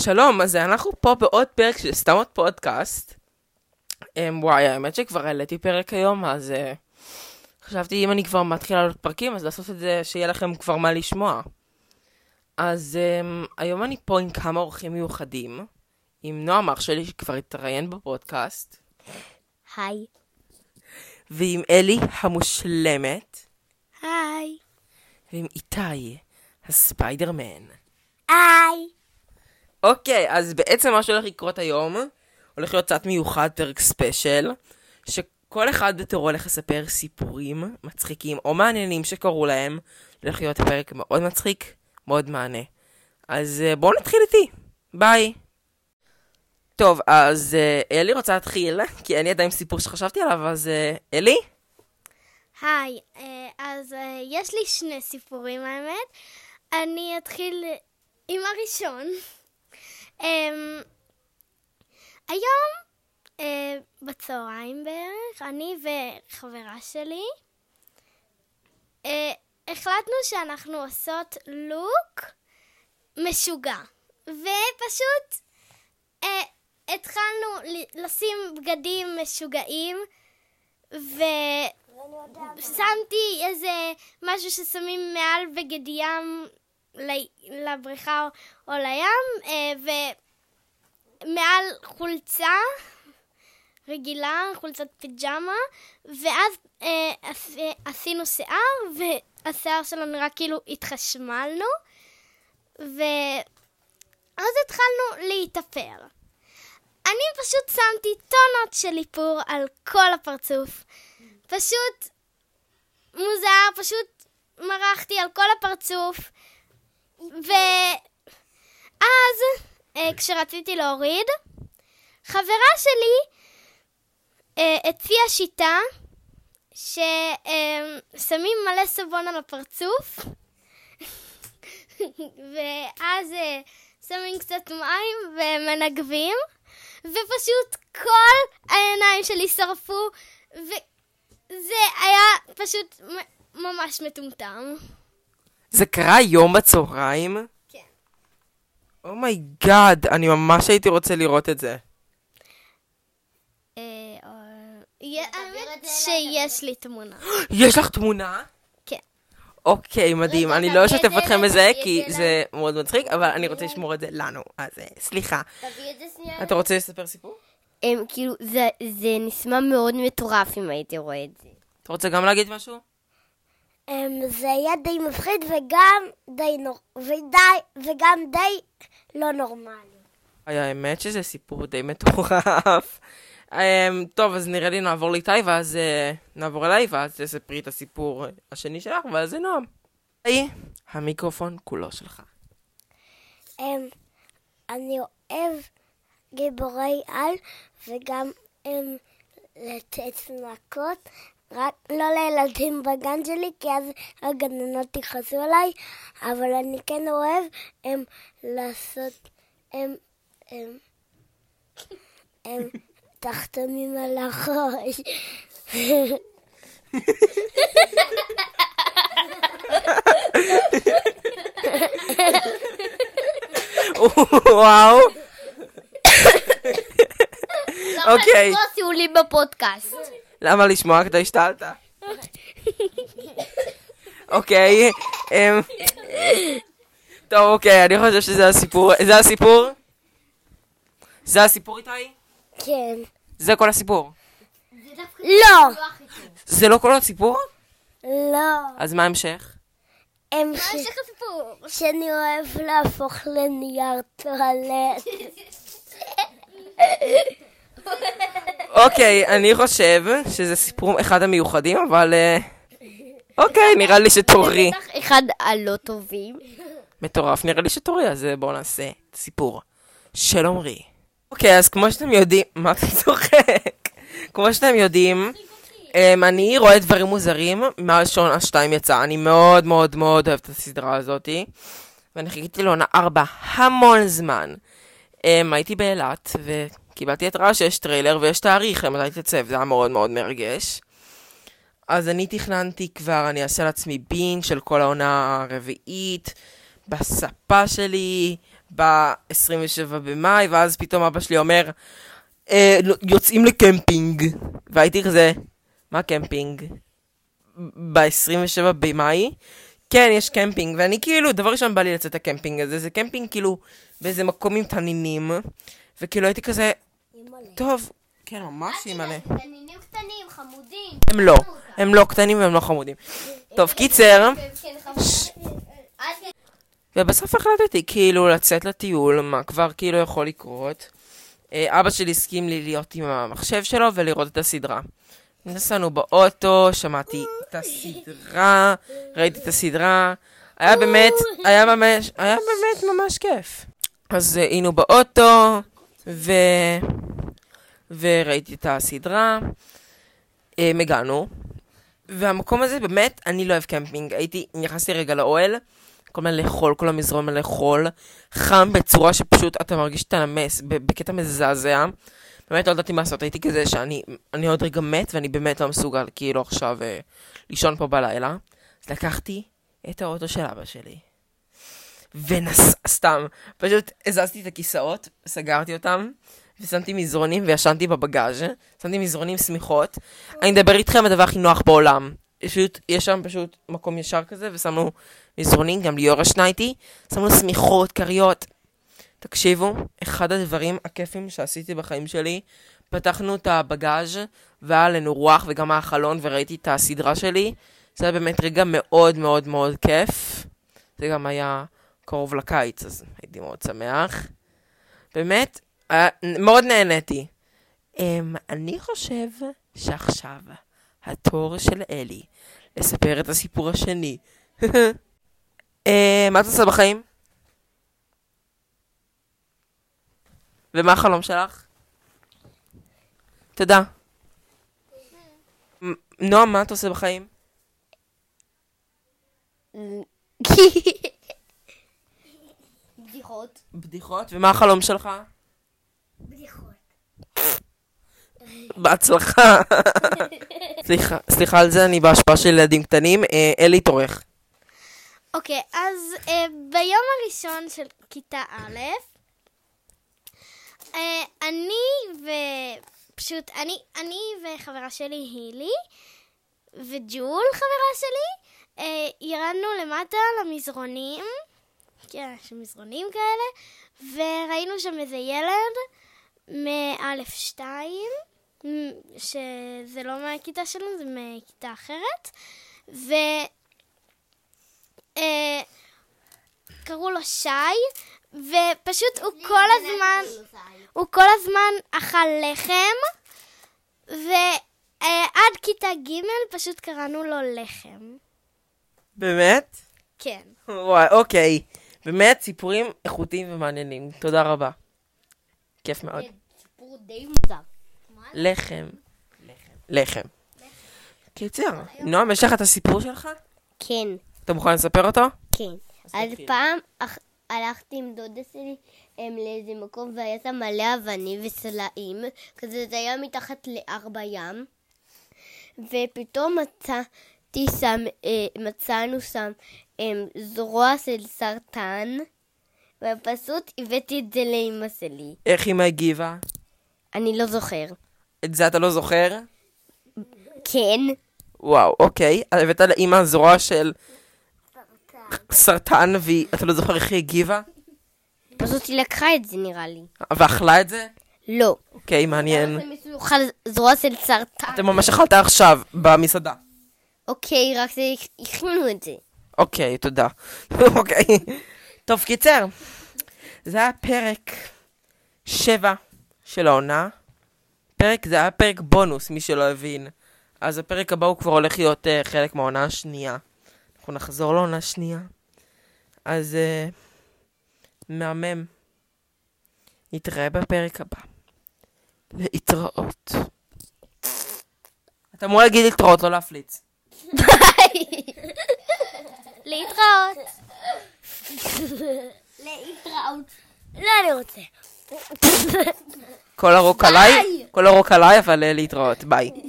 שלום, אז אנחנו פה בעוד פרק של סתם עוד פודקאסט. Um, וואי, האמת שכבר העליתי פרק היום, אז uh, חשבתי אם אני כבר מתחילה לעלות פרקים, אז לעשות את זה שיהיה לכם כבר מה לשמוע. אז um, היום אני פה עם כמה אורחים מיוחדים, עם נועם אח שלי שכבר התראיין בפודקאסט, היי. ועם אלי המושלמת, היי. ועם איתי הספיידרמן. היי. אוקיי, אז בעצם מה שהולך לקרות היום, הולך להיות קצת מיוחד, פרק ספיישל, שכל אחד בתורו הולך לספר סיפורים מצחיקים או מעניינים שקרו להם. הולך להיות פרק מאוד מצחיק, מאוד מהנה. אז אה, בואו נתחיל איתי. ביי. טוב, אז אה, אלי רוצה להתחיל, כי אין לי עדיין סיפור שחשבתי עליו, אז אה, אלי? היי. אז יש לי שני סיפורים האמת. אני אתחיל עם הראשון. אמ, היום אה, בצהריים בערך, אני וחברה שלי אה, החלטנו שאנחנו עושות לוק משוגע. ופשוט אה, התחלנו לשים בגדים משוגעים, ושמתי איזה משהו ששמים מעל בגד ים לבריכה או, לים, אה, ומעל חולצה רגילה, חולצת פיג'מה, ואז אה, עש, עשינו שיער, והשיער שלנו נראה כאילו התחשמלנו, ואז התחלנו להתאפר. אני פשוט שמתי טונות של איפור על כל הפרצוף. פשוט מוזר, פשוט מרחתי על כל הפרצוף. ואז, אה, כשרציתי להוריד, חברה שלי אה, הציעה שיטה ששמים מלא סבון על הפרצוף, ואז אה, שמים קצת מים ומנגבים, ופשוט כל העיניים שלי שרפו, וזה היה פשוט ממש מטומטם. זה קרה היום בצהריים? כן. oh my god, אני ממש הייתי רוצה לראות את זה. אה, אה, האמת שיש לי תמונה. יש לך תמונה? כן. אוקיי, מדהים. רגע, אני לא אשתף זה אתכם בזה, כי זה מאוד מצחיק, אבל אני רוצה לשמור את זה לנו. אז אה, סליחה. תביא את זה שנייה. אתה רוצה לספר סיפור? הם כאילו, זה, זה נשמע מאוד מטורף אם הייתי רואה את זה. אתה רוצה גם להגיד משהו? אמ, זה היה די מפחיד וגם די נור... ודי... וגם די לא נורמלי. האמת שזה סיפור די מטורף. אמ, טוב, אז נראה לי נעבור לאיתי, ואז אה, נעבור אליי, ואז תספרי את הסיפור השני שלך, ואז זה נועם. היי, המיקרופון כולו שלך. אמ, אני אוהב גיבורי על וגם לתת מכות, רק לא לילדים בגן שלי, כי אז הגננות יכעסו עליי, אבל אני כן אוהב אמ, לעשות אמ, אמ, אמ, תחתונים על החוי. וואו. אוקיי, לא עשו לי בפודקאסט. למה לשמוע כדי השתלת? אוקיי, אמ, טוב, אוקיי, אני חושב שזה הסיפור. זה הסיפור? זה הסיפור, איתי? כן. זה כל הסיפור. לא! זה לא כל הסיפור? לא. אז מה ההמשך? הם ש... יש לך סיפור. שאני אוהב להפוך לנייר טואלט. אוקיי, אני חושב שזה סיפור אחד המיוחדים, אבל... אה, אוקיי, נראה לי שתורי. בטח אחד הלא טובים. מטורף, נראה לי שתורי, אז אה, בואו נעשה סיפור של עמרי. אוקיי, אז כמו שאתם יודעים, מה אתה צוחק? כמו שאתם יודעים, אמ, אני רואה דברים מוזרים מאז שעונה 2 יצאה. אני מאוד מאוד מאוד אוהבת את הסדרה הזאתי, ואני חיכיתי לעונה 4 המון זמן. אמ, הייתי באילת, וקיבלתי התראה שיש טריילר ויש תאריך למתי תצא, וזה היה מאוד מאוד מרגש. אז אני תכננתי כבר, אני אעשה לעצמי בינג' של כל העונה הרביעית, בספה שלי, ב-27 במאי, ואז פתאום אבא שלי אומר, אה, לא, יוצאים לקמפינג. והייתי כזה, מה קמפינג? ב-27 במאי? כן, יש קמפינג, ואני כאילו, דבר ראשון בא לי לצאת לקמפינג הזה, זה קמפינג כאילו באיזה מקום עם תנינים, וכאילו הייתי כזה, טוב, כן, ממש אימא'לה. תנינים קטנים, חמודים. הם לא, הם לא קטנים והם לא חמודים. טוב, קיצר, ובסוף החלטתי כאילו לצאת לטיול, מה כבר כאילו יכול לקרות. אה, אבא שלי הסכים לי להיות עם המחשב שלו ולראות את הסדרה. נסענו באוטו, שמעתי את הסדרה, ראיתי את הסדרה, היה באמת, היה ממש, היה באמת ממש כיף. אז אה, היינו באוטו, ו... וראיתי את הסדרה, אה, הגענו, והמקום הזה באמת, אני לא אוהב קמפינג. הייתי, נכנסתי רגע לאוהל, כל מיני חול, כל המזרון מלא חול, חם בצורה שפשוט אתה מרגיש שאתה נמס, בקטע מזעזע. באמת לא ידעתי מה לעשות, הייתי כזה שאני אני עוד רגע מת, ואני באמת לא מסוגל כאילו עכשיו אה, לישון פה בלילה. אז לקחתי את האוטו של אבא שלי. ונסע, סתם, פשוט הזזתי את הכיסאות, סגרתי אותם, ושמתי מזרונים וישנתי בבגאז', שמתי מזרונים שמיכות. אני מדבר איתכם הדבר הכי נוח בעולם. פשוט, יש שם פשוט מקום ישר כזה, ושמנו מזרונים, גם ליאור ישנה איתי, שמנו שמיכות, כריות. תקשיבו, אחד הדברים הכיפים שעשיתי בחיים שלי, פתחנו את הבגאז' והיה לנו רוח וגם מהחלון וראיתי את הסדרה שלי. זה היה באמת רגע מאוד מאוד מאוד כיף. זה גם היה קרוב לקיץ, אז הייתי מאוד שמח. באמת, היה, מאוד נהניתי. Um, אני חושב שעכשיו התור של אלי לספר את הסיפור השני. uh, מה את עושה בחיים? ומה החלום שלך? תודה. נועם, מה את עושה בחיים? בדיחות. בדיחות. ומה החלום שלך? בדיחות. בהצלחה. סליחה, סליחה על זה, אני בהשפעה של ילדים קטנים. אה, אלי תורך. אוקיי, אז אה, ביום הראשון של כיתה א', אה, אני ופשוט, אני, אני וחברה שלי הילי, וג'ול חברה שלי, אה, ירדנו למטה למזרונים, כן, יש מזרונים כאלה, וראינו שם איזה ילד מאלף שתיים, שזה לא מהכיתה שלנו, זה מכיתה אחרת, ו... אה, קראו לו שי, ופשוט הוא כל הזמן, הוא כל הזמן אכל לחם, ועד כיתה ג' פשוט קראנו לו לחם. באמת? כן. וואי, אוקיי. באמת, סיפורים איכותיים ומעניינים. תודה רבה. כיף מאוד. סיפור די מוזר. לחם. לחם. קיצר, נועם, יש לך את הסיפור שלך? כן, אתה מוכן לספר אותו? כן. אז. פעם הלכתי עם דודה שלי הם, לאיזה מקום והיה שם מלא אבנים וסלעים, כזה זה היה מתחת להר בים, ופתאום מצאתי שם, אה, מצאנו שם זרוע של סרטן, ופשוט הבאתי את זה לאמא שלי. איך אמא הגיבה? אני לא זוכר. את זה אתה לא זוכר? כן, וואו, אוקיי. הבאת לאמא זרוע של סרטן, ואתה לא זוכר איך היא הגיבה? פשוט היא לקחה את זה נראה לי. ואכלה את זה? לא. אוקיי, מעניין. זה מסוכל זרוע של סרטן. אתה ממש אכלת עכשיו, במסעדה. אוקיי, רק זה הכינו את זה. אוקיי, תודה. אוקיי. טוב, קיצר. זה היה פרק שבע של העונה. פרק, זה היה פרק בונוס, מי שלא הבין. אז הפרק הבא הוא כבר הולך להיות uh, חלק מהעונה השנייה. אנחנו נחזור לעונה השנייה. אז uh, מהמם. נתראה בפרק הבא. להתראות. אתה אמור להגיד להתראות, לא להפליץ. להתראות. לא, אני רוצה. כל הרוק עליי, כל הרוק עליי, אבל אה, להתראות, ביי.